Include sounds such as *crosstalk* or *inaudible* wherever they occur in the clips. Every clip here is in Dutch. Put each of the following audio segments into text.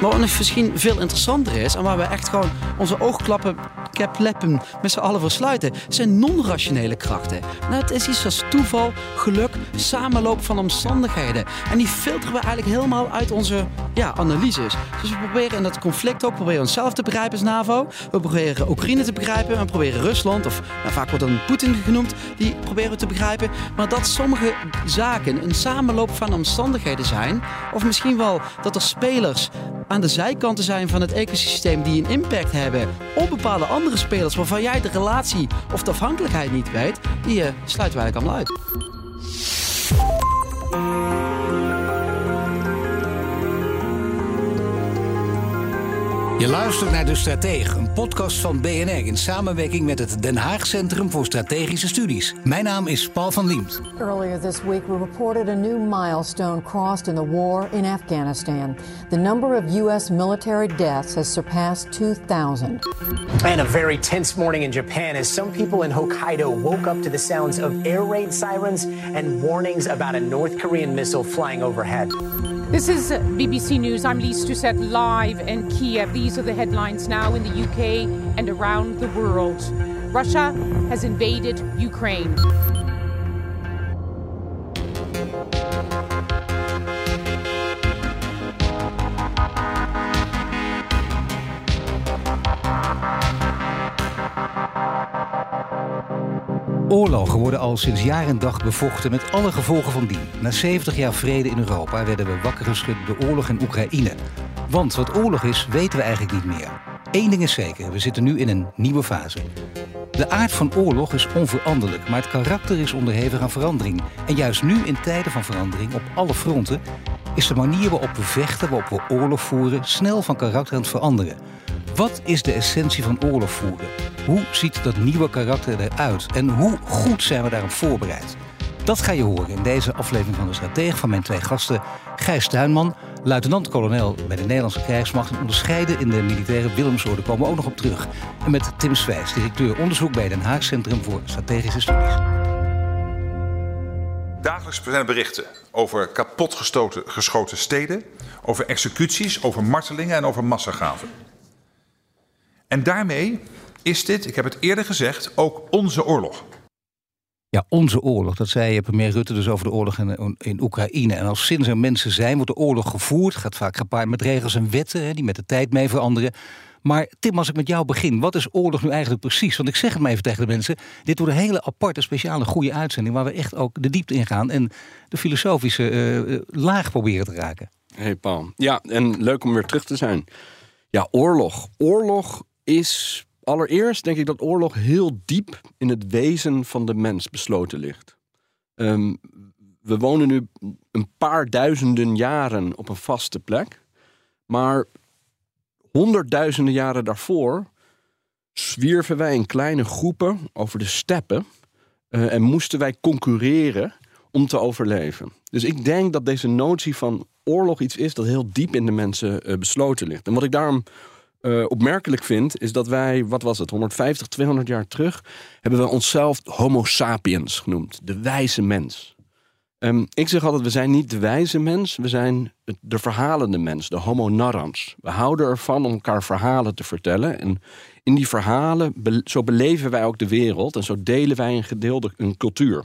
Maar wat misschien veel interessanter is en waar we echt gewoon onze oogklappen kepleppen met z'n allen versluiten, zijn non-rationele krachten. Nou, het is iets als toeval, geluk, samenloop van omstandigheden. En die filteren we eigenlijk helemaal uit onze ja, analyses. Dus we proberen in dat conflict ook proberen onszelf te begrijpen als NAVO. We proberen Oekraïne te begrijpen. We proberen Rusland, of nou, vaak wordt dan Poetin genoemd, die proberen we te begrijpen. Maar dat sommige zaken een samenloop van omstandigheden zijn, of misschien wel dat er spelers aan de zijkanten zijn van het ecosysteem die een impact hebben op bepaalde andere spelers waarvan jij de relatie of de afhankelijkheid niet weet, die uh, sluiten we eigenlijk allemaal uit. Je luistert naar De Stratege, een podcast van BNR in samenwerking met het Den Haag Centrum voor Strategische Studies. Mijn naam is Paul van Liemt. Earlier this week we reported a new milestone crossed in the war in Afghanistan. The number of US military deaths has surpassed 2000. And a very tense morning in Japan as some people in Hokkaido woke up to the sounds of air raid sirens and warnings about a North Korean missile flying overhead. This is BBC News. I'm Lise Doucette live in Kiev. These are the headlines now in the UK and around the world. Russia has invaded Ukraine. Oorlogen worden al sinds jaar en dag bevochten met alle gevolgen van dien. Na 70 jaar vrede in Europa werden we wakker geschud door oorlog in Oekraïne. Want wat oorlog is, weten we eigenlijk niet meer. Eén ding is zeker, we zitten nu in een nieuwe fase. De aard van oorlog is onveranderlijk, maar het karakter is onderhevig aan verandering. En juist nu, in tijden van verandering op alle fronten, is de manier waarop we vechten, waarop we oorlog voeren, snel van karakter aan het veranderen. Wat is de essentie van oorlog voeren? Hoe ziet dat nieuwe karakter eruit? En hoe goed zijn we daarop voorbereid? Dat ga je horen in deze aflevering van de Stratege van mijn twee gasten. Gijs Tuinman, luitenant-kolonel bij de Nederlandse krijgsmacht... en onderscheiden in de militaire Willemsorde, komen we ook nog op terug. En met Tim Swijs, directeur onderzoek bij Den Haag Centrum voor Strategische Studies. Dagelijks zijn er berichten over kapotgeschoten geschoten steden... over executies, over martelingen en over massagraven. En daarmee is dit, ik heb het eerder gezegd, ook onze oorlog. Ja, onze oorlog. Dat zei premier Rutte dus over de oorlog in, in Oekraïne. En als sinds er mensen zijn, wordt de oorlog gevoerd. Gaat vaak gepaard met regels en wetten hè, die met de tijd mee veranderen. Maar Tim, als ik met jou begin, wat is oorlog nu eigenlijk precies? Want ik zeg het maar even tegen de mensen. Dit wordt een hele aparte, speciale, goede uitzending... waar we echt ook de diepte in gaan en de filosofische uh, laag proberen te raken. Hey Paul. Ja, en leuk om weer terug te zijn. Ja, oorlog. Oorlog is allereerst denk ik dat oorlog heel diep in het wezen van de mens besloten ligt. Um, we wonen nu een paar duizenden jaren op een vaste plek, maar honderdduizenden jaren daarvoor zwierven wij in kleine groepen over de steppen uh, en moesten wij concurreren om te overleven. Dus ik denk dat deze notie van oorlog iets is dat heel diep in de mensen uh, besloten ligt. En wat ik daarom uh, opmerkelijk vind, is dat wij, wat was het, 150, 200 jaar terug, hebben we onszelf Homo sapiens genoemd, de wijze mens. Um, ik zeg altijd, we zijn niet de wijze mens, we zijn de verhalende mens, de homo narrans. We houden ervan om elkaar verhalen te vertellen. En in die verhalen, zo beleven wij ook de wereld en zo delen wij een gedeelde een cultuur.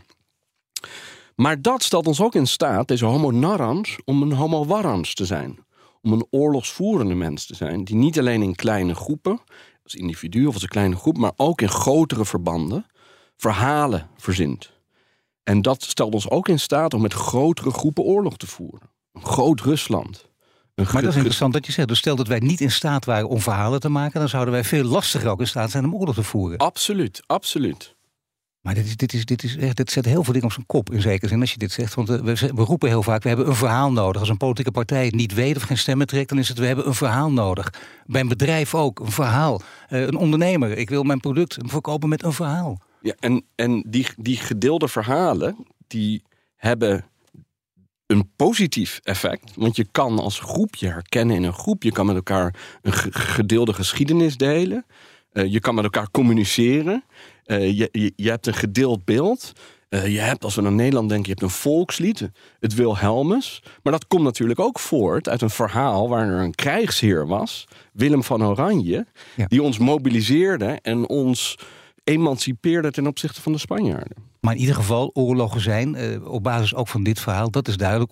Maar dat stelt ons ook in staat, deze homo narrans, om een homo warrans te zijn om een oorlogsvoerende mens te zijn, die niet alleen in kleine groepen, als individu of als een kleine groep, maar ook in grotere verbanden verhalen verzint. En dat stelt ons ook in staat om met grotere groepen oorlog te voeren. Een groot Rusland. Een maar dat is interessant dat je zegt. Dus stel dat wij niet in staat waren om verhalen te maken, dan zouden wij veel lastiger ook in staat zijn om oorlog te voeren. Absoluut, absoluut. Maar dit, is, dit, is, dit, is echt, dit zet heel veel dingen op zijn kop in zekere zin als je dit zegt. Want eh, we, we roepen heel vaak, we hebben een verhaal nodig. Als een politieke partij het niet weet of geen stemmen trekt, dan is het we hebben een verhaal nodig. Bij een bedrijf ook, een verhaal. Uh, een ondernemer, ik wil mijn product verkopen met een verhaal. Ja, en, en die, die gedeelde verhalen, die hebben een positief effect. Want je kan als groep je herkennen in een groep. Je kan met elkaar een gedeelde geschiedenis delen. Uh, je kan met elkaar communiceren. Uh, je, je, je, hebt een gedeeld beeld. Uh, je hebt, als we naar Nederland denken, je hebt een volkslied, het Wilhelmus. Maar dat komt natuurlijk ook voort uit een verhaal waar er een krijgsheer was, Willem van Oranje, ja. die ons mobiliseerde en ons emancipeerde ten opzichte van de Spanjaarden. Maar in ieder geval, oorlogen zijn, eh, op basis ook van dit verhaal, dat is duidelijk,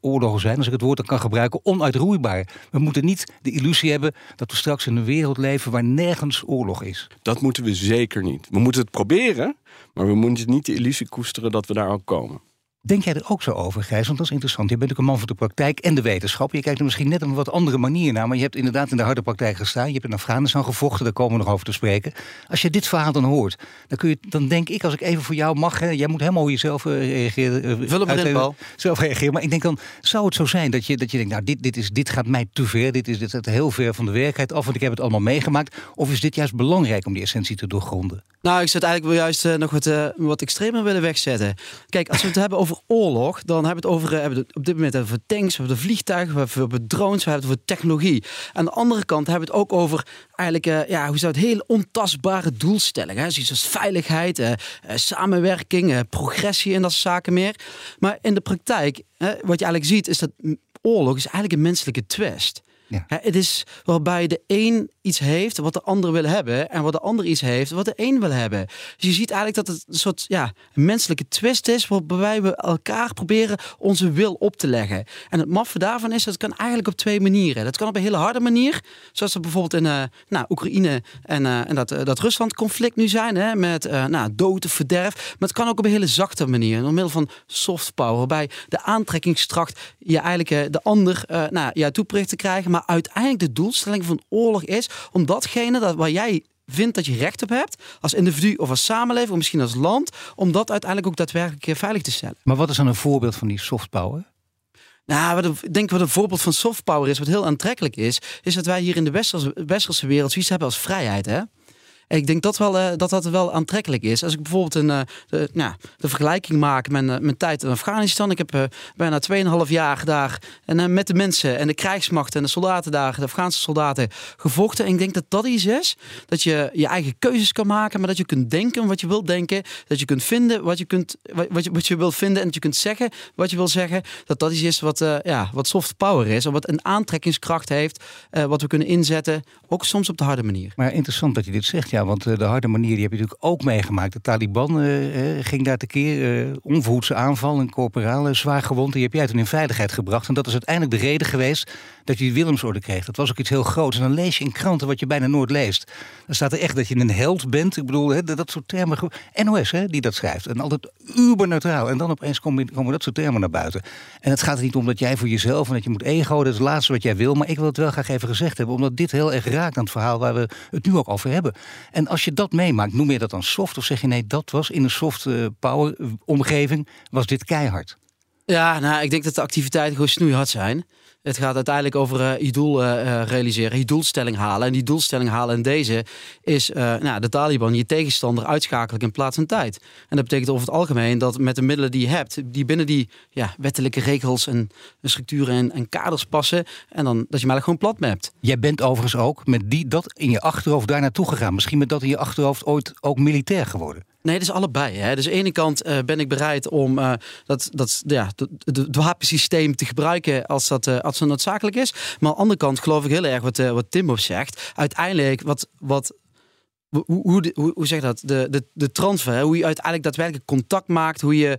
oorlogen zijn, als ik het woord dan kan gebruiken, onuitroeibaar. We moeten niet de illusie hebben dat we straks in een wereld leven waar nergens oorlog is. Dat moeten we zeker niet. We moeten het proberen, maar we moeten niet de illusie koesteren dat we daar ook komen. Denk jij er ook zo over, Gijs? Want dat is interessant. Je bent ook een man van de praktijk en de wetenschap. Je kijkt er misschien net op een wat andere manier naar. Maar je hebt inderdaad in de harde praktijk gestaan. Je hebt in Afghanistan gevochten, daar komen we nog over te spreken. Als je dit verhaal dan hoort, dan, kun je, dan denk ik, als ik even voor jou mag... Hè, jij moet helemaal jezelf uh, reageren. Uh, Vul hem Zelf reageren. Maar ik denk dan, zou het zo zijn dat je, dat je denkt... nou, dit, dit, is, dit gaat mij te ver. Dit is, dit is heel ver van de werkelijkheid af, want ik heb het allemaal meegemaakt. Of is dit juist belangrijk om die essentie te doorgronden? Nou, ik zou het eigenlijk wel juist uh, nog wat, uh, wat extremer willen wegzetten. Kijk, als we het hebben over oorlog, dan hebben we het over, uh, hebben we op dit moment over tanks, we hebben vliegtuigen, we hebben drones, we hebben over technologie. Aan de andere kant hebben we het ook over eigenlijk, ja, hoe zou het hele ontastbare doelstellingen. Zoiets als veiligheid, samenwerking, progressie en dat soort zaken meer. Maar in de praktijk, wat je eigenlijk ziet, is dat oorlog is eigenlijk een menselijke twist. Ja. het is waarbij de een iets heeft wat de ander wil hebben. En wat de ander iets heeft wat de een wil hebben. Dus je ziet eigenlijk dat het een soort ja, menselijke twist is. Waarbij we elkaar proberen onze wil op te leggen. En het maffe daarvan is dat kan eigenlijk op twee manieren. Dat kan op een hele harde manier. Zoals dat bijvoorbeeld in uh, nou, Oekraïne en, uh, en dat, uh, dat Rusland conflict nu zijn. Hè, met nou, dood of verderf. Maar het kan ook op een hele zachte manier. Door middel van soft power. Waarbij de aantrekkingskracht je eigenlijk de ander nou, ja, toepricht te krijgen. Maar uiteindelijk de doelstelling van oorlog is om datgene dat, waar jij vindt dat je recht op hebt, als individu of als samenleving, of misschien als land, om dat uiteindelijk ook daadwerkelijk eh, veilig te stellen. Maar wat is dan een voorbeeld van die soft power? Nou, wat ik denk wat een voorbeeld van soft power is, wat heel aantrekkelijk is, is dat wij hier in de westerse, westerse wereld zoiets hebben als vrijheid. Hè? Ik denk dat, wel, uh, dat dat wel aantrekkelijk is. Als ik bijvoorbeeld een, uh, de, nou, de vergelijking maak met uh, mijn tijd in Afghanistan. Ik heb bijna 2,5 jaar daar en, met de mensen en de krijgsmacht en de soldaten daar, de Afghaanse soldaten, gevochten. En ik denk dat dat iets is. Dat je je eigen keuzes kan maken, maar dat je kunt denken wat je wilt denken. Dat je kunt vinden wat je, kunt, wat je, wat je wil vinden en dat je kunt zeggen wat je wil zeggen. Dat dat iets is wat, ja, wat soft power is. Of wat een aantrekkingskracht heeft, wat we kunnen inzetten. Ook soms op de harde manier. Maar interessant dat je dit zegt, ja want eh, de harde manier die heb je natuurlijk ook meegemaakt. De Taliban uh, ging daar tekeer, uh, onverhoedse aanval, een corporale zwaar gewond. Die heb jij toen in veiligheid gebracht. En dat is uiteindelijk de reden geweest dat je die Willemsorde kreeg. Dat was ook iets heel groots. En dan lees je in kranten wat je bijna nooit leest. Dan staat er echt dat je een held bent. Ik bedoel, dat soort termen. NOS, hè, die dat schrijft. En altijd uberneutraal. En dan opeens komen, komen dat soort termen naar buiten. En het gaat er niet om dat jij voor jezelf en dat je moet ego. Dat is het laatste wat jij wil. Maar ik wil het wel graag even gezegd hebben. Omdat dit heel erg raakt aan het verhaal waar we het nu ook over hebben. En als je dat meemaakt, noem je dat dan soft? Of zeg je nee, dat was in een soft uh, power omgeving, was dit keihard? Ja, nou, ik denk dat de activiteiten gewoon snoeihard zijn. Het gaat uiteindelijk over je doel uh, realiseren, je doelstelling halen. En die doelstelling halen in deze is nou, de Taliban je tegenstander uitschakelen in plaats van tijd. En dat betekent over het algemeen dat met de middelen die je hebt, die binnen die ja, wettelijke regels en structuren en, en kaders passen. En dan dat je maar gewoon plat hebt. Jij bent overigens ook met die, dat in je achterhoofd daar naartoe gegaan. Misschien met dat in je achterhoofd ooit ook militair geworden. Nee, dat is allebei. Hè. Dus aan de ene kant uh, ben ik bereid om uh, dat, dat, ja, het wapensysteem te gebruiken als dat, uh, als dat noodzakelijk is. Maar aan de andere kant geloof ik heel erg wat, wat Timbo zegt. Uiteindelijk, wat, wat, hoe, hoe, hoe, zeg je dat? De, de, de transfer, hoe je uiteindelijk daadwerkelijk contact maakt, hoe je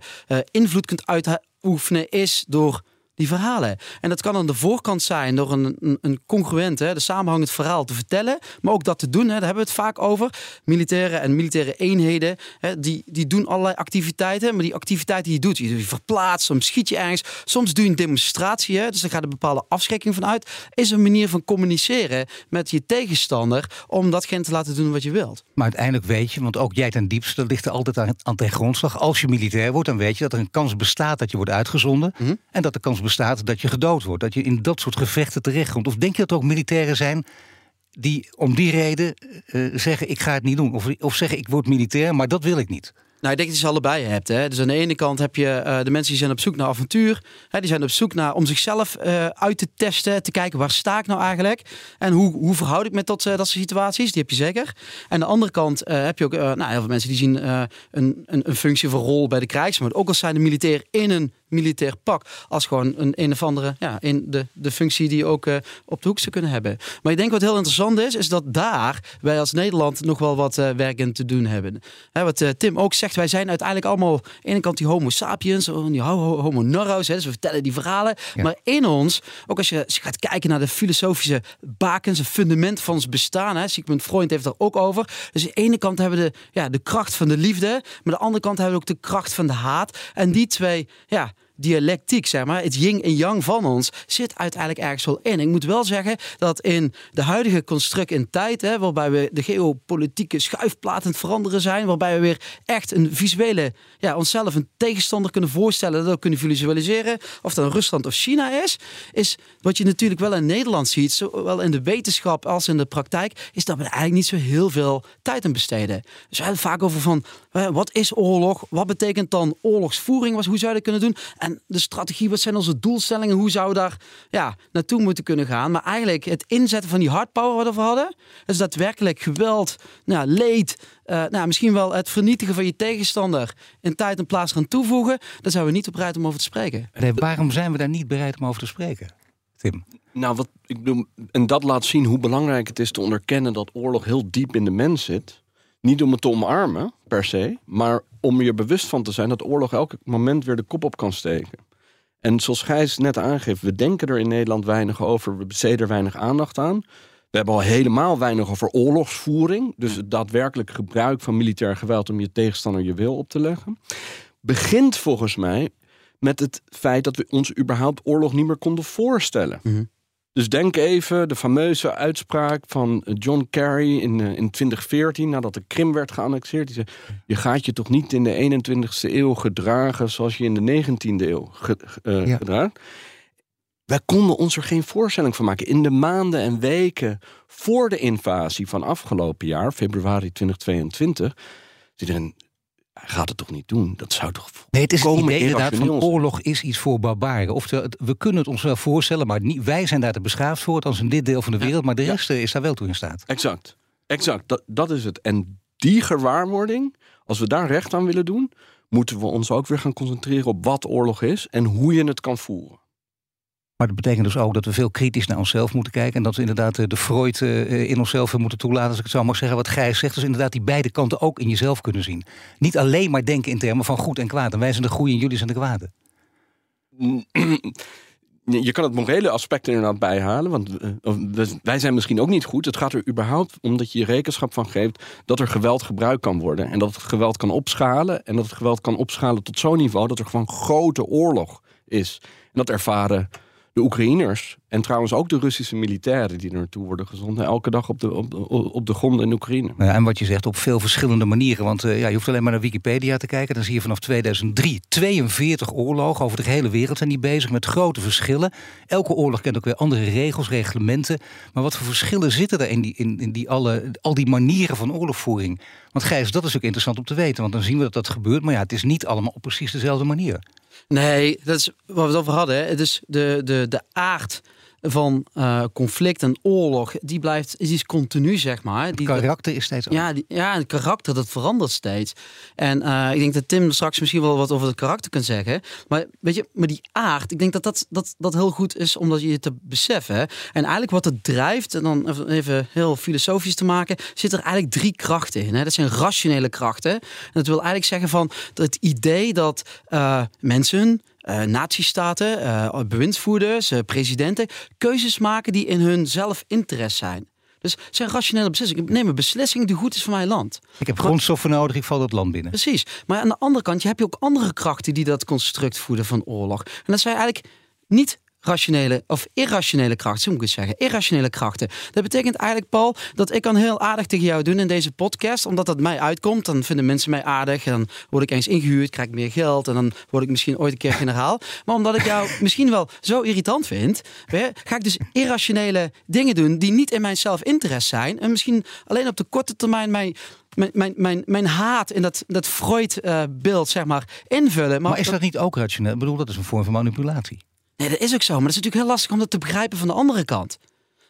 invloed kunt uitoefenen, is door die verhalen. En dat kan aan de voorkant zijn door een, een, een congruent, hè, de samenhangend verhaal te vertellen, maar ook dat te doen. Hè, daar hebben we het vaak over. Militairen en militaire eenheden, hè, die, die doen allerlei activiteiten, maar die activiteiten die je doet, je verplaatst, soms schiet je ergens, soms doe je een demonstratie, hè, dus daar gaat een bepaalde afschrikking van uit, is een manier van communiceren met je tegenstander om datgene te laten doen wat je wilt. Maar uiteindelijk weet je, want ook jij ten diepste, ligt er altijd aan, aan ten grondslag. Als je militair wordt, dan weet je dat er een kans bestaat dat je wordt uitgezonden. Mhm. En dat de kans bestaat dat je gedood wordt. Dat je in dat soort gevechten terechtkomt. Of denk je dat er ook militairen zijn die om die reden eh, zeggen: ik ga het niet doen. Of, of zeggen: ik word militair, maar dat wil ik niet. Nou, ik denk dat je ze allebei hebt. Hè? Dus aan de ene kant heb je eh, de mensen die zijn op zoek naar avontuur. Hè? Die zijn op zoek naar om zichzelf eh, uit te testen, te kijken waar sta ik nou eigenlijk en hoe, hoe verhoud ik me tot eh, dat soort situaties. Die heb je zeker. En aan de andere kant heb je ook nou, heel veel mensen die zien een, een, een functie of een rol bij de krijgsmacht. Ook al zijn de militair in een militair pak. Als gewoon een een of andere, ja, in de, de functie die je ook uh, op de hoek zou kunnen hebben. Maar ik denk wat heel interessant is, is dat daar wij als Nederland nog wel wat uh, werk in te doen hebben. Hè, wat uh, Tim ook zegt, wij zijn uiteindelijk allemaal aan de ene kant die homo sapiens, die homo norro's, hè, dus we vertellen die verhalen. Ja. Maar in ons, ook als je, als je gaat kijken naar de filosofische bakens, het fundament van ons bestaan, hè, Sigmund Freud heeft er ook over. Dus aan de ene kant hebben we de, ja, de kracht van de liefde, maar aan de andere kant hebben we ook de kracht van de haat. En die twee, ja, dialectiek, zeg maar, het yin en yang van ons, zit uiteindelijk ergens wel in. Ik moet wel zeggen dat in de huidige construct in tijd, hè, waarbij we de geopolitieke schuifplaten veranderen zijn, waarbij we weer echt een visuele, ja, onszelf een tegenstander kunnen voorstellen, dat we kunnen visualiseren, of dat Rusland of China is, is wat je natuurlijk wel in Nederland ziet, zowel in de wetenschap als in de praktijk, is dat we er eigenlijk niet zo heel veel tijd aan besteden. Dus we hebben vaak over van, wat is oorlog? Wat betekent dan oorlogsvoering? Hoe zou je dat kunnen doen? En de strategie, wat zijn onze doelstellingen? Hoe zouden we daar ja, naartoe moeten kunnen gaan? Maar eigenlijk het inzetten van die hardpower wat we hadden, is daadwerkelijk geweld, nou, leed, uh, nou, misschien wel het vernietigen van je tegenstander in tijd en plaats gaan toevoegen. Daar zijn we niet bereid om over te spreken. Nee, waarom zijn we daar niet bereid om over te spreken, Tim? Nou, wat ik bedoel, en dat laat zien hoe belangrijk het is te onderkennen dat oorlog heel diep in de mens zit. Niet om het te omarmen, per se, maar om je bewust van te zijn dat oorlog elk moment weer de kop op kan steken. En zoals Gijs net aangeeft, we denken er in Nederland weinig over, we besteden er weinig aandacht aan. We hebben al helemaal weinig over oorlogsvoering, dus het daadwerkelijk gebruik van militair geweld om je tegenstander je wil op te leggen. Begint volgens mij met het feit dat we ons überhaupt oorlog niet meer konden voorstellen. Mhm. Dus denk even de fameuze uitspraak van John Kerry in, uh, in 2014, nadat de Krim werd geannexeerd. Die zei: Je gaat je toch niet in de 21ste eeuw gedragen zoals je in de 19e eeuw ge, uh, ja. gedraagt. Wij konden ons er geen voorstelling van maken. In de maanden en weken voor de invasie van afgelopen jaar, februari 2022, zit er een hij gaat het toch niet doen? Dat zou toch Nee, het is het idee inderdaad van oorlog is iets voor barbaren. Oftewel, we kunnen het ons wel voorstellen, maar niet, wij zijn daar te beschaafd voor, als in dit deel van de wereld, maar de rest ja. is daar wel toe in staat. Exact, exact. Dat, dat is het. En die gewaarwording, als we daar recht aan willen doen, moeten we ons ook weer gaan concentreren op wat oorlog is en hoe je het kan voeren. Maar dat betekent dus ook dat we veel kritisch naar onszelf moeten kijken. En dat we inderdaad de Freud in onszelf moeten toelaten, als ik het zo mag zeggen, wat Gijs zegt. Dus inderdaad die beide kanten ook in jezelf kunnen zien. Niet alleen maar denken in termen van goed en kwaad. En wij zijn de goede en jullie zijn de kwade. Je kan het morele aspect er inderdaad bijhalen. Want wij zijn misschien ook niet goed. Het gaat er überhaupt om dat je je rekenschap van geeft dat er geweld gebruikt kan worden. En dat het geweld kan opschalen. En dat het geweld kan opschalen tot zo'n niveau dat er gewoon grote oorlog is. En dat ervaren de Oekraïners en trouwens ook de Russische militairen die er naartoe worden gezonden, elke dag op de, op, op de grond in Oekraïne. Ja, en wat je zegt, op veel verschillende manieren. Want uh, ja, je hoeft alleen maar naar Wikipedia te kijken. Dan zie je vanaf 2003 42 oorlogen over de hele wereld zijn die bezig met grote verschillen. Elke oorlog kent ook weer andere regels, reglementen. Maar wat voor verschillen zitten er in, die, in, in die alle, al die manieren van oorlogvoering? Want Gijs, dat is ook interessant om te weten. Want dan zien we dat dat gebeurt. Maar ja, het is niet allemaal op precies dezelfde manier. Nee, dat is wat we het over hadden. Hè. Het is de, de, de aard van uh, conflict en oorlog, die blijft is iets continu, zeg maar. Het die, karakter is steeds ja, die, ja, het karakter dat verandert steeds. En uh, ik denk dat Tim straks misschien wel wat over het karakter kan zeggen. Maar weet je, maar die aard, ik denk dat dat, dat, dat heel goed is om dat je te beseffen. En eigenlijk wat het drijft, en dan even heel filosofisch te maken, zit er eigenlijk drie krachten in. Hè. Dat zijn rationele krachten. En dat wil eigenlijk zeggen van het idee dat uh, mensen uh, natiestaten, uh, bewindsvoerders, uh, presidenten keuzes maken die in hun zelfinteresse zijn. Dus het zijn rationele beslissingen. Ik neem een beslissing die goed is voor mijn land. Ik heb grondstoffen nodig, ik val dat land binnen. Precies. Maar aan de andere kant heb je ook andere krachten die dat construct voeden van oorlog. En dat zijn eigenlijk niet rationele of irrationele krachten, zo moet ik het zeggen. Irrationele krachten. Dat betekent eigenlijk, Paul, dat ik kan heel aardig tegen jou doen in deze podcast, omdat dat mij uitkomt. Dan vinden mensen mij aardig en dan word ik eens ingehuurd, krijg ik meer geld en dan word ik misschien ooit een keer generaal. Maar omdat ik jou *laughs* misschien wel zo irritant vind, ga ik dus irrationele dingen doen die niet in mijn zelfinteresse zijn en misschien alleen op de korte termijn mijn mijn, mijn, mijn, mijn haat in dat, dat Freud-beeld, zeg maar, invullen. Maar, maar is dat niet ook rationeel? Ik bedoel, dat is een vorm van manipulatie. Nee, dat is ook zo. Maar dat is natuurlijk heel lastig om dat te begrijpen van de andere kant.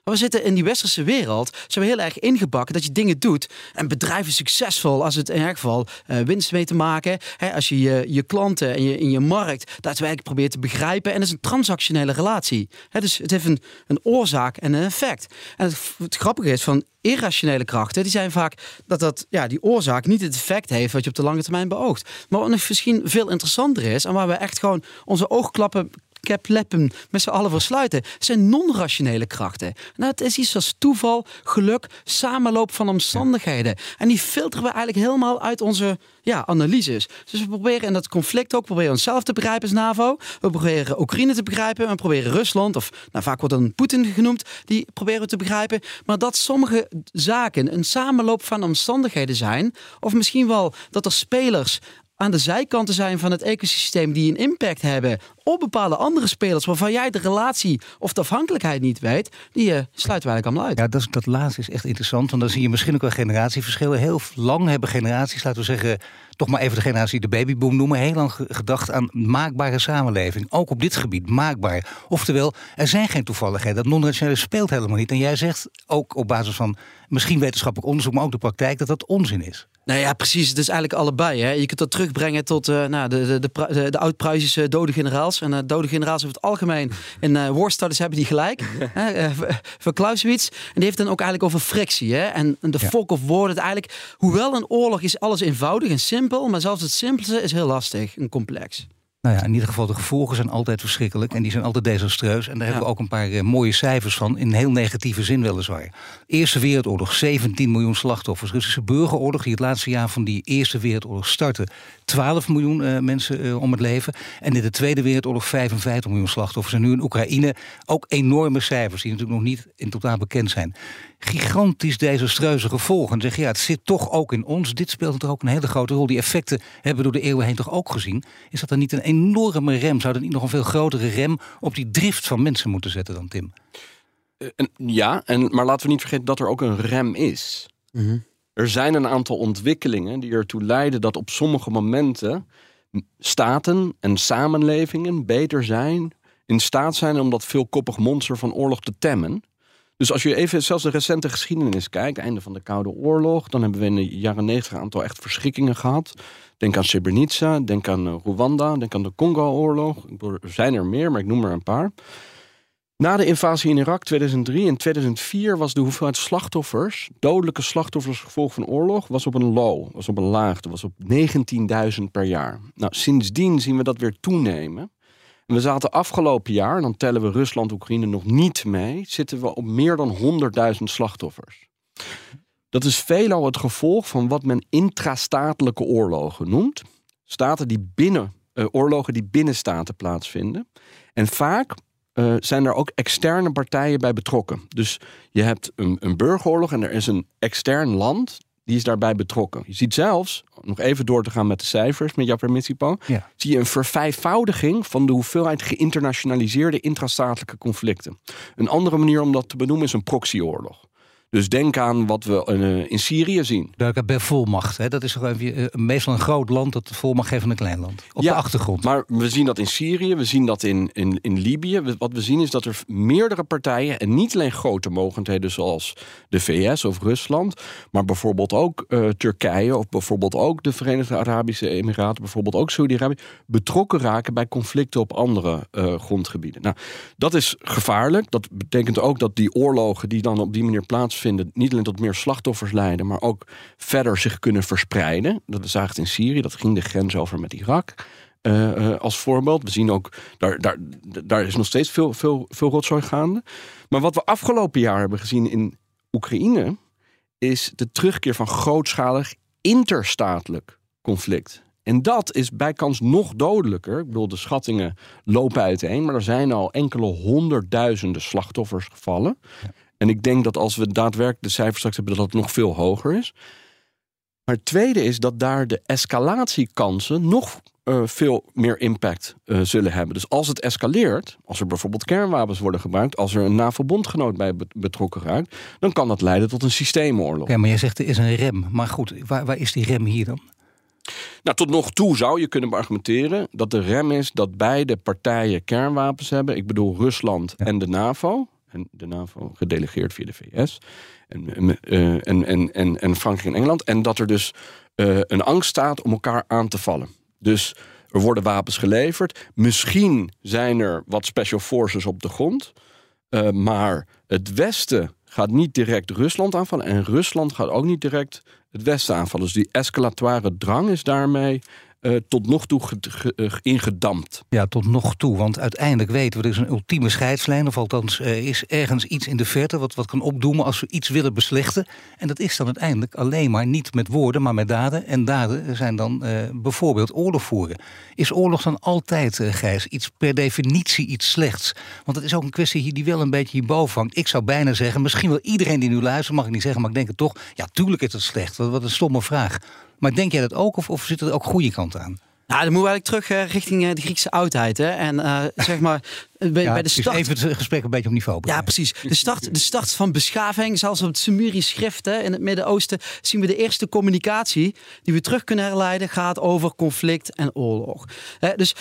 We zitten in die westerse wereld, zijn we heel erg ingebakken dat je dingen doet. En bedrijven succesvol als het in elk geval uh, winst mee te maken. Hè, als je, je je klanten en je, in je markt daadwerkelijk probeert te begrijpen. En dat is een transactionele relatie. Dus het heeft een, een oorzaak en een effect. En het, grappige is van irrationele krachten, die zijn vaak dat, dat ja, die oorzaak niet het effect heeft wat je op de lange termijn beoogt. Maar wat misschien veel interessanter is en waar we echt gewoon onze oogklappen kepleppen met z'n allen versluiten, zijn non-rationele krachten. Nou, het is iets als toeval, geluk, samenloop van omstandigheden. En die filteren we eigenlijk helemaal uit onze ja, analyses. Dus we proberen in dat conflict ook proberen onszelf te begrijpen als NAVO. We proberen Oekraïne te begrijpen. We proberen Rusland, of nou, vaak wordt dan Poetin genoemd, die proberen we te begrijpen. Maar dat sommige zaken een samenloop van omstandigheden zijn. Of misschien wel dat er spelers aan de zijkanten zijn van het ecosysteem die een impact hebben op bepaalde andere spelers waarvan jij de relatie of de afhankelijkheid niet weet, die uh, sluiten wij eigenlijk allemaal uit. Ja, dat, dat laatste is echt interessant, want dan zie je misschien ook wel generatieverschillen. Heel lang hebben generaties, laten we zeggen, toch maar even de generatie de babyboom noemen, heel lang gedacht aan maakbare samenleving. Ook op dit gebied maakbaar. Oftewel, er zijn geen toevalligheden. Dat non-rationele speelt helemaal niet. En jij zegt ook op basis van misschien wetenschappelijk onderzoek, maar ook de praktijk, dat dat onzin is. Nou ja, precies. Het is eigenlijk allebei. Hè. Je kunt dat terugbrengen tot uh, nou, de, de, de, de, de oud-Pruisische dode generaals. En uh, dode generaals over het algemeen in uh, war studies hebben die gelijk. *laughs* hè, voor Clausewitz. En die heeft dan ook eigenlijk over frictie. Hè. En, de ja. fok of woorden. Eigenlijk, hoewel een oorlog is alles eenvoudig en simpel. Maar zelfs het simpelste is heel lastig en complex. Nou ja, in ieder geval de gevolgen zijn altijd verschrikkelijk en die zijn altijd desastreus. En daar hebben we ook een paar uh, mooie cijfers van, in heel negatieve zin weliswaar. Eerste Wereldoorlog, 17 miljoen slachtoffers. Russische burgeroorlog, die het laatste jaar van die Eerste Wereldoorlog startte, 12 miljoen uh, mensen uh, om het leven. En in de Tweede Wereldoorlog 55 miljoen slachtoffers. En nu in Oekraïne ook enorme cijfers, die natuurlijk nog niet in totaal bekend zijn gigantisch desastreuze gevolgen. En zeg je, ja, het zit toch ook in ons. Dit speelt er ook een hele grote rol. Die effecten hebben we door de eeuwen heen toch ook gezien. Is dat dan niet een enorme rem? Zou er niet nog een veel grotere rem op die drift van mensen moeten zetten dan Tim? Uh, en, ja, en, maar laten we niet vergeten dat er ook een rem is. Mm -hmm. Er zijn een aantal ontwikkelingen die ertoe leiden dat op sommige momenten staten en samenlevingen beter zijn, in staat zijn om dat veelkoppig monster van oorlog te temmen. Dus als je even zelfs de recente geschiedenis kijkt, einde van de Koude Oorlog, dan hebben we in de jaren 90 een aantal echt verschrikkingen gehad. Denk aan Srebrenica, denk aan uh, Rwanda, denk aan de Congo-oorlog. Er zijn er meer, maar ik noem er een paar. Na de invasie in Irak 2003 en 2004 was de hoeveelheid slachtoffers, dodelijke slachtoffers gevolg van oorlog, was op een low, was op een laagte, was op 19.000 per jaar. Nou, sindsdien zien we dat weer toenemen. En we zaten afgelopen jaar, dan tellen we Rusland, Oekraïne nog niet mee, zitten we op meer dan 100.000 slachtoffers. Dat is veelal het gevolg van wat men intrastatelijke oorlogen noemt. Staten die binnen, uh, oorlogen die binnen staten plaatsvinden. En vaak uh, zijn er ook externe partijen bij betrokken. Dus je hebt een, een burgeroorlog en er is een extern land die is daarbij betrokken. Je ziet zelfs, nog even door te gaan met de cijfers, met jouw permissie, ja. zie je een vervijfvoudiging van de hoeveelheid geïnternationaliseerde intrastatelijke conflicten. Een andere manier om dat te benoemen is een proxyoorlog. Dus denk aan wat we uh, in Syrië zien. Bij volmacht. Hè? Dat is toch even, uh, meestal een groot land dat volmacht geeft van een klein land. Op ja, de achtergrond. Maar we zien dat in Syrië, we zien dat in, in, in Libië. Wat we zien is dat er meerdere partijen, en niet alleen grote mogendheden zoals de VS of Rusland, maar bijvoorbeeld ook uh, Turkije of bijvoorbeeld ook de Verenigde Arabische Emiraten, bijvoorbeeld ook Saudi-Arabië, betrokken raken bij conflicten op andere grondgebieden. Nou, dat is gevaarlijk. Dat betekent ook dat die oorlogen die dan op die manier plaatsvinden, niet alleen tot meer slachtoffers leiden, maar ook verder zich kunnen verspreiden. Dat is eigenlijk in Syrië, dat ging de grens over met Irak. eh, eh, als voorbeeld. We zien ook, daar, daar, daar is nog steeds veel, veel, veel rotzooi gaande. Maar wat we afgelopen jaar hebben gezien in Oekraïne... is de terugkeer van grootschalig interstatelijk conflict. En dat is bijkans nog dodelijker. Ik bedoel, de schattingen lopen uiteen, maar er zijn al enkele honderdduizenden slachtoffers gevallen. En ik denk dat als we daadwerkelijk de cijfers straks hebben, dat het nog veel hoger is. Maar het tweede is dat daar de escalatiekansen nog uh, veel meer impact uh, zullen hebben. Dus als het escaleert, als er bijvoorbeeld kernwapens worden gebruikt, als er een NAVO-bondgenoot bij betrokken raakt, dan kan dat leiden tot een systeemoorlog. Ja, maar je zegt er is een rem. Maar goed, waar, waar is die rem hier dan? Nou, tot nog toe zou je kunnen argumenteren dat de rem is dat beide partijen kernwapens hebben. Ik bedoel Rusland en de NAVO. En de NAVO gedelegeerd via de VS. En, uh, en, en, en, en Frankrijk en Engeland. En dat er dus uh, een angst staat om elkaar aan te vallen. Dus er worden wapens geleverd. Misschien zijn er wat special forces op de grond. Uh, maar het Westen gaat niet direct Rusland aanvallen. En Rusland gaat ook niet direct het Westen aanvallen. Dus die escalatoire drang is daarmee uh, tot nog toe uh, ingedampt. Ja, tot nog toe. Want uiteindelijk weten we, er is een ultieme scheidslijn... of althans uh, is ergens iets in de verte wat, wat kan opdoemen... als we iets willen beslechten. En dat is dan uiteindelijk alleen maar niet met woorden, maar met daden. En daden zijn dan bijvoorbeeld oorlog voeren. Is oorlog dan altijd, Gijs, iets per definitie iets slechts? Want het is ook een kwestie die wel een beetje hierboven hangt. Ik zou bijna zeggen, misschien wel iedereen die nu luistert... mag ik niet zeggen, maar ik denk het toch... ja, tuurlijk is het slecht. Wat, wat een stomme vraag. Maar denk jij dat ook of, of zit er ook goede kant aan? Nou, dan moeten we eigenlijk terug uh, richting uh, de Griekse oudheid. Hè? En uh, zeg maar, bij, ja, bij de start... Even het gesprek een beetje op niveau brengen. Ja, precies. De start, de start van beschaving, zelfs op het Sumerisch schriften in het Midden-Oosten, zien we de eerste communicatie die we terug kunnen herleiden, gaat over conflict en oorlog. dus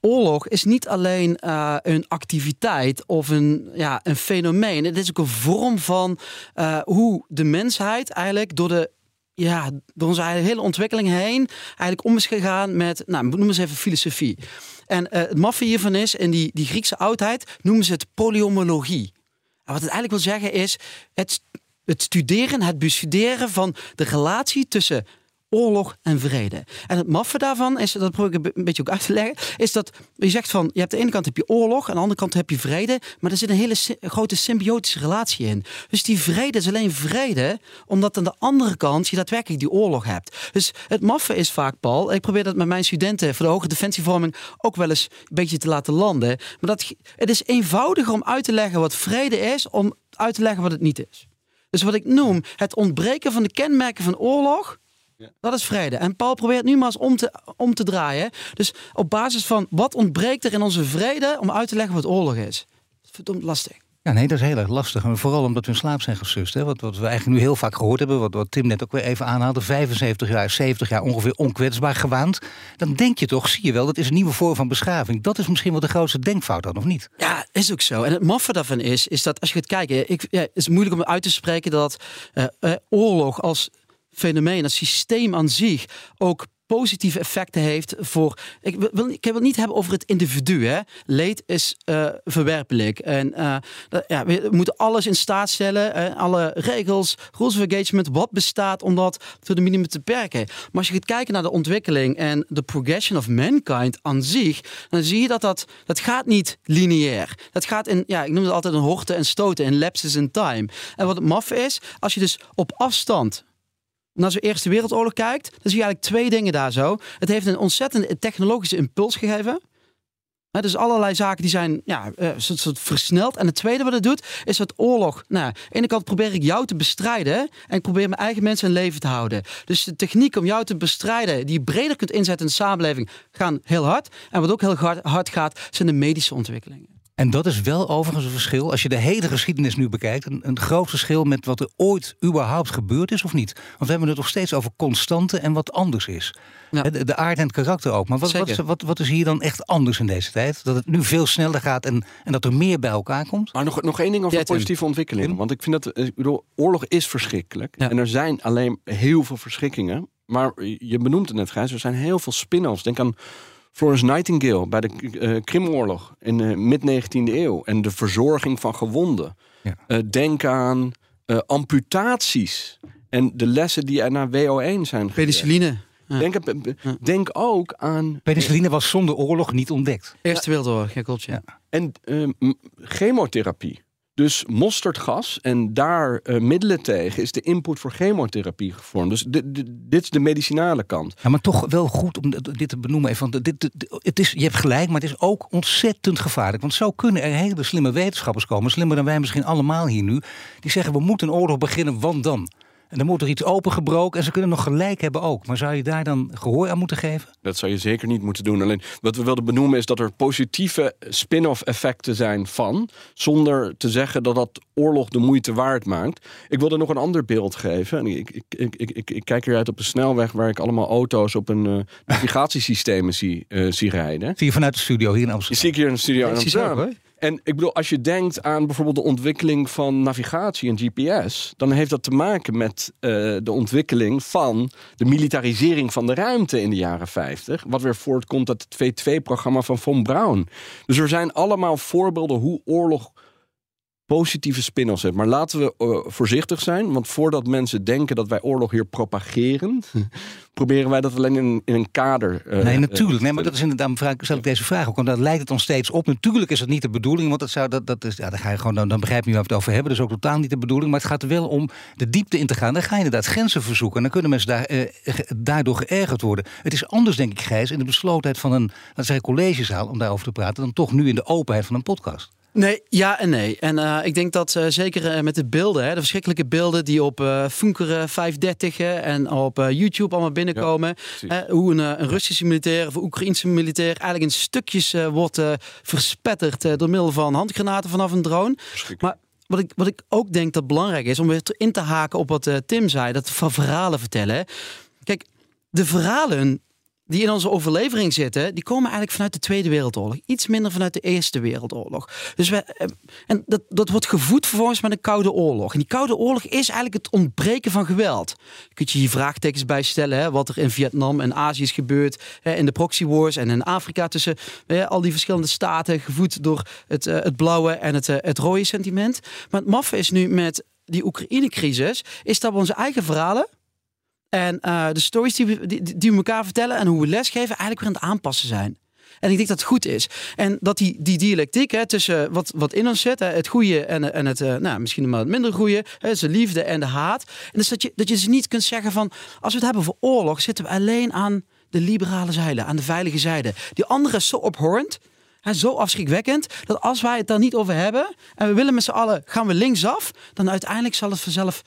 oorlog is niet alleen uh, een activiteit of een, ja, een fenomeen. Het is ook een vorm van uh, hoe de mensheid eigenlijk door de ja, door onze hele ontwikkeling heen eigenlijk om is gegaan met, nou, noem eens even filosofie. En uh, het maffe hiervan is, in die, die Griekse oudheid noemen ze het polyomologie. En wat het eigenlijk wil zeggen is het, het studeren, het bestuderen van de relatie tussen oorlog en vrede. En het maffe daarvan is, dat probeer ik een beetje ook uit te leggen, is dat je zegt van, je hebt de ene kant heb je oorlog, aan de andere kant heb je vrede, maar er zit een hele grote symbiotische relatie in. Dus die vrede is alleen vrede, omdat aan de andere kant je daadwerkelijk die oorlog hebt. Dus het maffe is vaak, Paul, ik probeer dat met mijn studenten voor de hoge defensievorming ook wel eens een beetje te laten landen, maar dat, het is eenvoudiger om uit te leggen wat vrede is, om uit te leggen wat het niet is. Dus wat ik noem het ontbreken van de kenmerken van oorlog. Dat is vrede. En Paul probeert nu maar eens om te, om te draaien. Dus op basis van wat ontbreekt er in onze vrede om uit te leggen wat oorlog is. Verdomd lastig. Ja, nee, dat is heel erg lastig. En vooral omdat we in slaap zijn gesust. Hè? Wat, wat we eigenlijk nu heel vaak gehoord hebben, wat, wat Tim net ook weer even aanhaalde: 75 jaar, 70 jaar ongeveer onkwetsbaar gewaand. Dan denk je toch, zie je wel, dat is een nieuwe vorm van beschaving. Dat is misschien wel de grootste denkfout dan, of niet? Ja, is ook zo. En het maffe daarvan is, is dat als je gaat kijken, ik, ja, het is moeilijk om uit te spreken dat uh, uh, oorlog als fenomeen, het systeem aan zich ook positieve effecten heeft voor. Ik wil, ik wil het niet hebben over het individu. Hè. Leed is uh, verwerpelijk. En uh, ja, we moeten alles in staat stellen. Uh, alle regels, rules of engagement, wat bestaat om dat tot de minimum te beperken. Maar als je gaat kijken naar de ontwikkeling en de progression of mankind aan zich, dan zie je dat dat, dat gaat niet lineair. Dat gaat in, ja, ik noem het altijd een horten en stoten, in lapses in time. En wat het maf is, als je dus op afstand naar zo'n Eerste Wereldoorlog kijkt, dan zie je eigenlijk twee dingen daar zo. Het heeft een ontzettende technologische impuls gegeven. dus allerlei zaken die zijn ja, soort, soort versneld. En het tweede wat het doet, is dat oorlog. Nou, aan de ene kant probeer ik jou te bestrijden. En ik probeer mijn eigen mensen in leven te houden. Dus de techniek om jou te bestrijden, die je breder kunt inzetten in de samenleving, gaan heel hard. En wat ook heel hard gaat, zijn de medische ontwikkelingen. En dat is wel overigens een verschil, als je de hele geschiedenis nu bekijkt, een, een groot verschil met wat er ooit überhaupt gebeurd is of niet. Want we hebben het nog steeds over constante en wat anders is. De, de, aard en het karakter ook. Maar wat, wat, wat, wat, is hier dan echt anders in deze tijd? Dat het nu veel sneller gaat en, en dat er meer bij elkaar komt? Maar nog, nog één ding over positieve ontwikkelingen. Want ik vind dat, ik bedoel, oorlog is verschrikkelijk. En er zijn alleen heel veel verschrikkingen. Maar je benoemt het net, Gijs, er zijn heel veel spin-offs. Denk aan Florence Nightingale bij de uh, Krimoorlog in de mid-19e eeuw. En de verzorging van gewonden. Ja. Uh, denk aan uh, amputaties. En de lessen die er naar WO1 zijn Penicilline. Denk, denk ook aan... Penicilline was zonder oorlog niet ontdekt. Eerste Wereldoorlog, ja, klopt. Ja. En uh, chemotherapie. Dus mosterdgas en daar uh, middelen tegen is de input voor chemotherapie gevormd. Dus dit is de medicinale kant. Ja, maar toch wel goed om dit te benoemen. Even, want dit, het is, je hebt gelijk, maar het is ook ontzettend gevaarlijk. Want zo kunnen er hele slimme wetenschappers komen, slimmer dan wij misschien allemaal hier nu, die zeggen we moeten een oorlog beginnen, want dan. En dan moet er iets opengebroken en ze kunnen nog gelijk hebben ook. Maar zou je daar dan gehoor aan moeten geven? Dat zou je zeker niet moeten doen. Alleen wat we wilden benoemen is dat er positieve spin-off effecten zijn van. Zonder te zeggen dat dat oorlog de moeite waard maakt. Ik wilde nog een ander beeld geven. Ik, ik, ik, ik, ik kijk hieruit op een snelweg waar ik allemaal auto's op een uh, *laughs* navigatiesystemen zie, uh, zie rijden. Zie je vanuit de studio hier in Amsterdam? Zie ik hier in de studio in Amsterdam. En ik bedoel, als je denkt aan bijvoorbeeld de ontwikkeling van navigatie en GPS, dan heeft dat te maken met uh, de ontwikkeling van de militarisering van de ruimte in de jaren 50. Wat weer voortkomt uit het V2-programma van von Braun. Dus er zijn allemaal voorbeelden hoe oorlog positieve spin-offs heeft. Maar laten we uh, voorzichtig zijn, want voordat mensen denken dat wij oorlog hier propageren, *laughs* proberen wij dat alleen in, in een kader. Uh, nee, natuurlijk. Nee, maar dat is inderdaad. Vraag, stel ik deze vraag ook, want dan lijkt het ons steeds op. Natuurlijk is het niet de bedoeling, want dat zou dat, dat is. Ja, dan ga je gewoon dan, dan begrijp je waar we het over hebben. Dat is ook totaal niet de bedoeling. Maar het gaat er wel om de diepte in te gaan. Dan ga je inderdaad grenzen verzoeken. En dan kunnen mensen daar, daardoor geërgerd worden. Het is anders, denk ik, Gijs, in de beslotenheid van een, laten zeggen, collegezaal om daarover te praten, dan toch nu in de openheid van een podcast. Nee, ja en nee. En uh, ik denk dat uh, zeker uh, met de beelden, hè, de verschrikkelijke beelden die op Funkeren 530 en op YouTube allemaal binnenkomen. Ja, hoe een, een, Russische militair of een Oekraïnse militair eigenlijk in stukjes wordt verspetterd door middel van handgranaten vanaf een drone. Maar wat ik, wat ik ook denk dat belangrijk is om weer in te haken op wat Tim zei, dat van verhalen vertellen. Kijk, de verhalen die in onze overlevering zitten, die komen eigenlijk vanuit de Tweede Wereldoorlog. Iets minder vanuit de Eerste Wereldoorlog. Dus we, eh, en dat, dat wordt gevoed vervolgens met een Koude Oorlog. En die Koude Oorlog is eigenlijk het ontbreken van geweld. Je kunt je hier vraagtekens bij stellen, hè, wat er in Vietnam en Azië is gebeurd, hè, in de proxy wars en in Afrika tussen hè, al die verschillende staten, gevoed door het, uh, het blauwe en het, uh, het rode sentiment. Maar het maffe is nu met die Oekraïne-crisis, is dat we onze eigen verhalen en uh, de stories die we, die, die we elkaar vertellen en hoe we lesgeven, eigenlijk weer aan het aanpassen zijn. En ik denk dat het goed is. En dat die, die dialectiek hè, tussen wat, wat in ons zit, hè, het goede en, en het uh, nou, misschien maar het minder goede, hè, de liefde en de haat. En dus dat je, dat je dus niet kunt zeggen van, als we het hebben over oorlog, zitten we alleen aan de liberale zijde, aan de veilige zijde. Die andere is zo ophorend, hè, zo afschrikwekkend, dat als wij het daar niet over hebben en we willen met z'n allen, gaan we linksaf, dan uiteindelijk zal het vanzelf,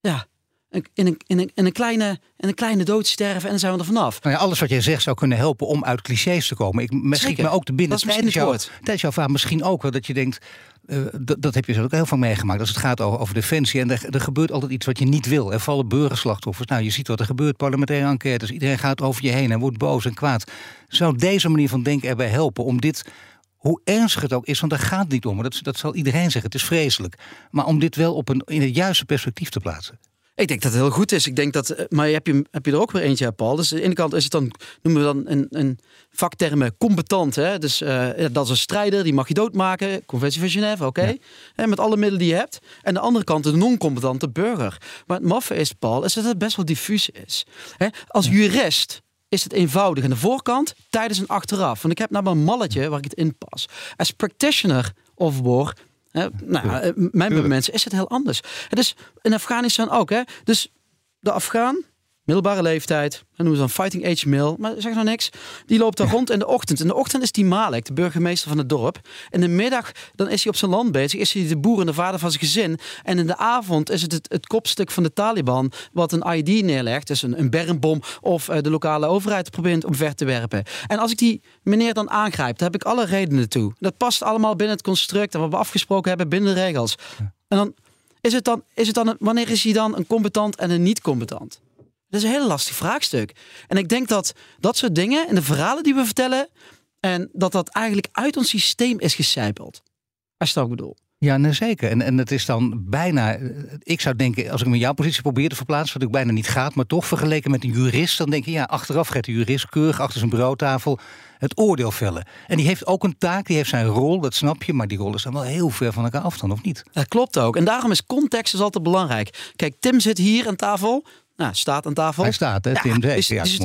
ja, in een, in, een, in, een kleine, in een kleine dood sterven en dan zijn we er vanaf. Nou ja, alles wat jij zegt zou kunnen helpen om uit clichés te komen. Ik schiet me ook te binnen tijdens, jou, tijdens jouw vraag misschien ook wel dat je denkt... Uh, dat heb je zo ook heel veel meegemaakt als het gaat over, over defensie. En er, er, gebeurt altijd iets wat je niet wil. Er vallen burgerslachtoffers. Nou, je ziet wat er gebeurt, parlementaire enquêtes. Iedereen gaat over je heen en wordt boos en kwaad. Zou deze manier van denken erbij helpen om dit hoe ernstig het ook is, want daar gaat het niet om. Dat, dat zal iedereen zeggen, het is vreselijk. Maar om dit wel op een, in het juiste perspectief te plaatsen. Ik denk dat het heel goed is. Ik denk dat, eh, maar heb je, heb je er ook weer eentje, Paul. Dus aan de ene kant is het dan, noemen we dan een, een vaktermen competent. Hè? Dus uh, dat is een strijder, die mag je doodmaken. Conventie van Genève, oké. Okay. Met alle middelen die je hebt. En de andere kant, de non-competente burger. Maar het maffe is, Paul, is dat het best wel diffuus is. Hè? Als jurist is het eenvoudig aan de voorkant, tijdens en achteraf. Want ik heb nou maar een malletje waar ik het in pas. Als practitioner of war nou, ja. Eh, mijn mensen is het heel anders. Het is in Afghanistan ook. Hè? Dus de Afghaan, middelbare leeftijd, dan noemen ze dan fighting age male, maar zeg nou niks. Die loopt daar *laughs* rond in de ochtend. In de ochtend is die Malek, de burgemeester van het dorp. In de middag dan is hij op zijn land bezig, is hij de boer en de vader van zijn gezin. En in de avond is het het, het kopstuk van de Taliban wat een ID neerlegt, dus een, een bermbom of uh, de lokale overheid probeert omver te werpen. En als ik die meneer dan aangrijp, dan heb ik alle redenen toe. Dat past allemaal binnen het construct en wat we afgesproken hebben binnen de regels. En dan is het dan, is het dan wanneer is hij dan een competent en een niet competent? Dat is een hele lastig vraagstuk. En ik denk dat dat soort dingen en de verhalen die we vertellen, en dat dat eigenlijk uit ons systeem is gecijpeld. Als je dat ook bedoelt. Ja, nee, zeker. En, en het is dan bijna, ik zou denken, als ik me in jouw positie probeer te verplaatsen, wat ook bijna niet gaat, maar toch vergeleken met een jurist, dan denk je, ja, achteraf gaat de jurist keurig achter zijn bureautafel het oordeel vellen. En die heeft ook een taak, die heeft zijn rol, dat snap je, maar die rollen staan wel heel ver van elkaar af dan, of niet? Dat klopt ook. En daarom is context dus altijd belangrijk. Kijk, Tim zit hier aan tafel, nou, staat aan tafel. Hij staat, hè, Tim is- Ja, is-.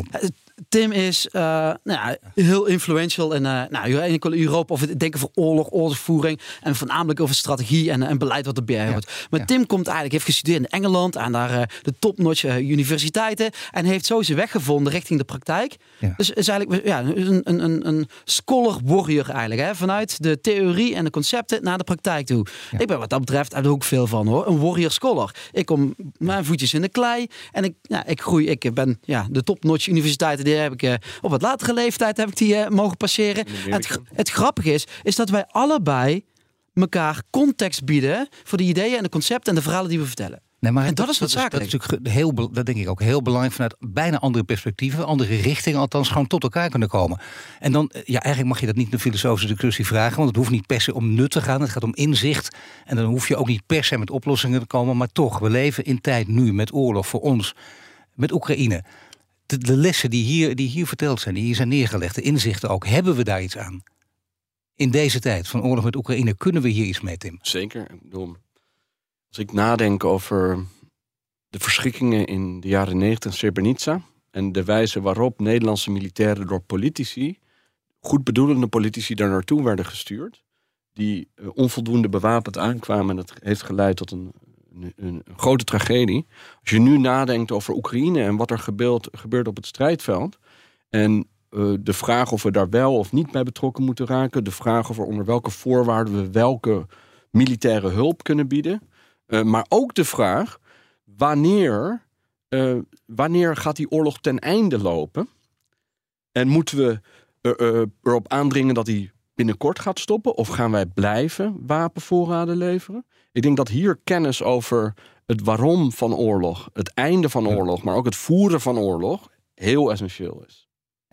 Tim is eh, nou, ja, heel influential in eh nou, Europa of het denken voor oorlog, oorlogsvoering en voornamelijk over strategie en, en beleid wat erbij hoort. Maar ja. Tim komt eigenlijk, heeft gestudeerd in Engeland aan daar eh, de topnotch universiteiten en heeft zo zijn weg gevonden richting de praktijk. Dus is eigenlijk ja, een, een, een, een scholar warrior eigenlijk, hè? vanuit de theorie en de concepten naar de praktijk toe. Ik ben wat dat betreft daar ook veel van hoor, een warrior scholar. Ik kom mijn voetjes in de klei en ik, ja, ik groei. Ik ben ja, de topnotch universiteiten die heb ik eh, op wat latere leeftijd heb ik die eh, mogen passeren. En Het, het grappige is, is dat wij allebei elkaar context bieden voor de ideeën en de concepten en de verhalen die we vertellen. Nee, maar En dat is dat, noodzakelijk. is natuurlijk heel, dat denk ik ook heel belangrijk vanuit bijna andere perspectieven, andere richtingen, althans gewoon tot elkaar kunnen komen. En dan, eh, ja, eigenlijk mag je dat niet een filosofische discussie vragen, want het hoeft niet per se om nut te gaan. Het gaat om inzicht. En dan hoef je ook niet per se met oplossingen te komen. Maar toch, we leven in tijd nu met oorlog voor ons, met Oekraïne. De, lessen die hier, die hier verteld zijn, die hier zijn neergelegd, de inzichten ook, hebben we daar iets aan? In deze tijd van oorlog met Oekraïne, kunnen we hier iets mee, Tim? Zeker. Ik bedoel, als ik nadenk over de verschrikkingen in de jaren 90 in Srebrenica en de wijze waarop Nederlandse militairen door politici, goed bedoelende politici, daar naartoe werden gestuurd, die eh, onvoldoende bewapend aankwamen en dat heeft geleid tot een, een, grote tragedie. Als je nu nadenkt over Oekraïne en wat er gebeurt, gebeurt op het strijdveld en eh, de vraag of we daar wel of niet bij betrokken moeten raken, de vraag of er onder welke voorwaarden we welke militaire hulp kunnen bieden. Eh, maar ook de vraag wanneer, eh, wanneer gaat die oorlog ten einde lopen? En moeten we erop aandringen dat die binnenkort gaat stoppen? Of gaan wij blijven wapenvoorraden leveren? Ik denk dat hier kennis over het waarom van oorlog, het einde van oorlog, maar ook het voeren van oorlog heel essentieel is.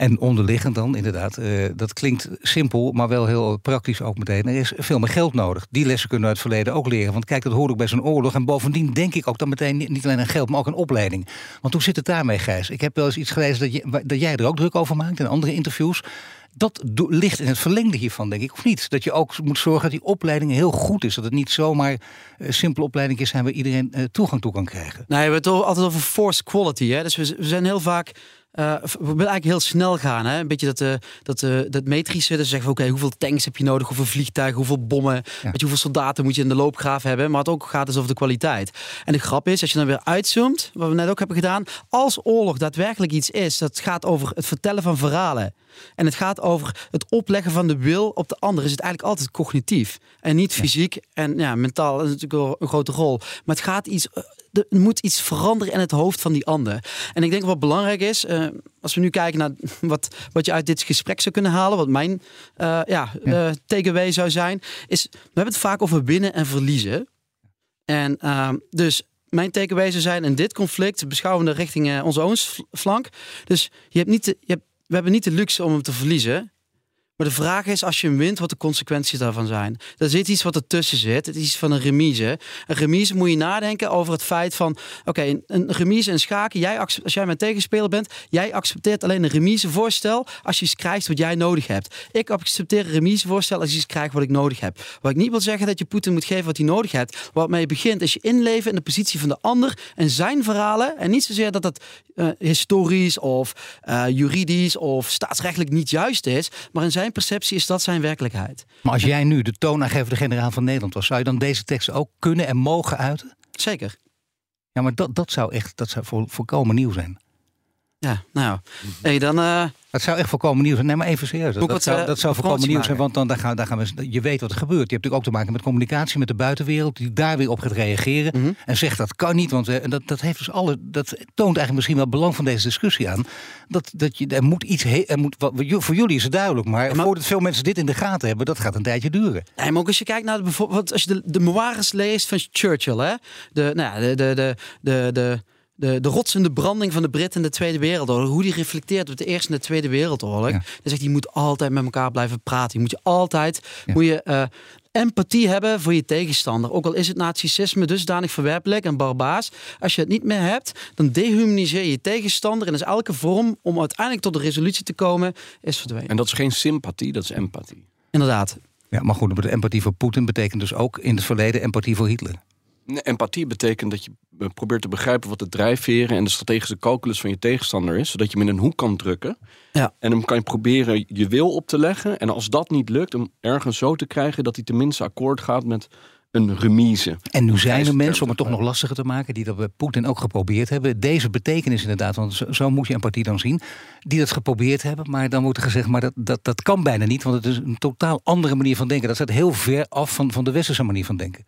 En onderliggend dan, inderdaad, eh, dat klinkt simpel, maar wel heel praktisch ook meteen. Er is veel meer geld nodig. Die lessen kunnen we uit het verleden ook leren. Want kijk, dat hoort ook bij zo'n oorlog. En bovendien denk ik ook dan meteen niet- alleen aan geld, maar ook aan opleiding. Want hoe zit het daarmee, Gijs? Ik heb wel eens iets gelezen dat, dat jij er ook druk over maakt in andere interviews. Dat ligt in het verlengde hiervan, denk ik, of niet? Dat je ook moet zorgen dat die opleiding heel goed is. Dat het niet zomaar een simpele opleiding is zijn waar iedereen eh, toegang toe kan krijgen. Nee, we hebben het al- altijd over force quality. Hè? Dus we zijn heel vaak. Eh, we willen eigenlijk heel snel gaan. Hè? Een beetje dat, eh, dat, eh, dat metrische. Dus zeggen we, oké, hoeveel tanks heb je nodig? Hoeveel vliegtuigen? Hoeveel bommen? Weet je, hoeveel soldaten moet je in de loopgraaf hebben? Maar het ook gaat dus over de kwaliteit. En de grap is, als je dan weer uitzoomt, wat we net ook hebben gedaan. Als oorlog daadwerkelijk iets is, dat gaat over het vertellen van verhalen. En het gaat over het opleggen van de wil op de ander. Is het eigenlijk altijd cognitief. En niet fysiek. En ja, mentaal is natuurlijk wel een grote rol. Maar het gaat iets. Er moet iets veranderen in het hoofd van die ander. En ik denk wat belangrijk is, eh, als we nu kijken naar *laughs* wat, wat je uit dit gesprek zou kunnen halen, wat mijn eh ja, eh, takeaway zou zijn, is we hebben het vaak over winnen en verliezen. En ehm, dus mijn takeaway zou zijn in dit conflict beschouwen we richting eh, onze oostflank. Dus je hebt niet de, je hebt, we hebben niet de luxe om hem te verliezen. Maar de vraag is, als je hem wint, wat de consequenties daarvan zijn. Er zit iets wat ertussen zit. Het is iets van een remise. Een remise moet je nadenken over het feit van... Oké, een- remise en schaken. Jij, als jij mijn tegenspeler bent, jij accepteert alleen een remisevoorstel... als je iets krijgt wat jij nodig hebt. Ik accepteer een remisevoorstel als je iets krijgt wat ik nodig heb. Wat ik niet wil zeggen dat je Poetin moet geven wat hij nodig hebt. Waarmee je begint is je inleven in de positie van de ander... en zijn verhalen. En niet zozeer dat dat eh, historisch of eh, juridisch of staatsrechtelijk niet juist is... maar in zijn perceptie is dat zijn werkelijkheid. Maar als jij nu de toonaangevende generaal van Nederland was, zou je dan deze teksten ook kunnen en mogen uiten? Zeker. Ja, maar dat, dat zou echt dat zou vol, volkomen nieuw zijn. Ja, nou, hey, dan... eh, Dat zou echt volkomen nieuw zijn. Nee, maar even serieus. Dat, ik dat wat, zou, eh, dat zou volkomen promotie nieuw zijn, want dan, dan, gaan, dan gaan we, je weet wat er gebeurt. Je hebt natuurlijk ook te maken met communicatie met de buitenwereld, die daar weer op gaat reageren. Mhm. En zegt dat kan niet, want eh, dat, dat heeft dus alle. Dat toont eigenlijk misschien wel het belang van deze discussie aan. Dat, dat je, er moet iets. he- Er moet, wat, voor jullie is het duidelijk, maar, maar- voordat veel mensen dit in de gaten hebben, dat gaat een tijdje duren. Nee, maar ook als je kijkt naar de, bijvoorbeeld, als je de, de memoires leest van Churchill, hè? De, nou ja, de, de, de, de, de, de, de rotsende branding van de Britten in de Tweede Wereldoorlog, hoe die reflecteert op de Eerste en de Tweede Wereldoorlog. Ja. Dan zegt hij, je moet altijd met elkaar blijven praten. Je moet je altijd, Ja. moet je eh, empathie hebben voor je tegenstander. Ook al is het narcissisme dusdanig verwerpelijk en barbaars. Als je het niet meer hebt, dan dehumaniseer je je tegenstander en is elke vorm om uiteindelijk tot een resolutie te komen, is verdwenen. En dat is geen sympathie, dat is empathie. Inderdaad. Ja, maar goed, de empathie voor Poetin betekent dus ook in het verleden empathie voor Hitler. Nee, Empathie betekent dat je probeert te begrijpen wat de drijfveren en de strategische calculus van je tegenstander is, zodat je hem in een hoek kan drukken. Ja. En dan kan je proberen je wil op te leggen. En als dat niet lukt, hem ergens zo te krijgen dat hij tenminste akkoord gaat met een remise. En nu zijn er mensen, om het toch nog lastiger te maken, die dat bij Poetin ook geprobeerd hebben. Deze betekenis inderdaad, want zo, zo moet je een partij dan zien, die dat geprobeerd hebben. Maar dan wordt er gezegd, maar dat, dat, dat kan bijna niet, want het is een totaal andere manier van denken. Dat staat heel ver af van, van de westerse manier van denken.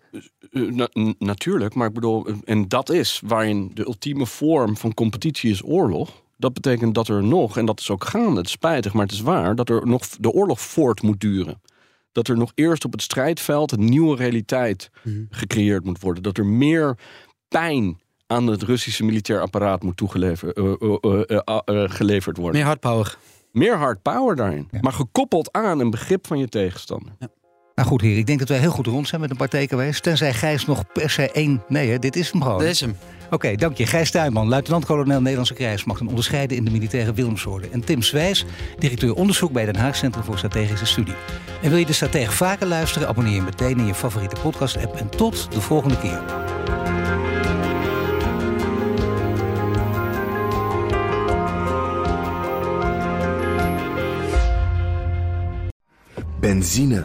Na- natuurlijk, maar ik bedoel, en dat is waarin de ultieme vorm van competitie is oorlog. Dat betekent dat er nog, en dat is ook gaande, het is spijtig, maar het is waar, dat er nog de oorlog voort moet duren. Dat er nog eerst op het strijdveld een nieuwe realiteit gecreëerd moet worden. Dat er meer pijn aan het Russische militair apparaat moet toegeleverd uh, uh, uh, uh, geleverd worden. Meer hardpower. Meer hard power daarin. Maar gekoppeld aan een begrip van je tegenstander. Nou goed, heer, ik denk dat wij heel goed rond zijn met een paar takeaways. Tenzij Gijs nog per se één. Nee, hè, dit is hem gewoon. Dat is hem. Oké, dank je. Gijs Tuinman, luitenant-kolonel Nederlandse krijgsmacht en onderscheiden in de militaire Willemsorde. En Tim Swijs, directeur onderzoek bij Den Haag Centrum voor Strategische Studie. En wil je de stratege vaker luisteren? Abonneer je meteen in je favoriete podcast-app. En tot de volgende keer. Benzine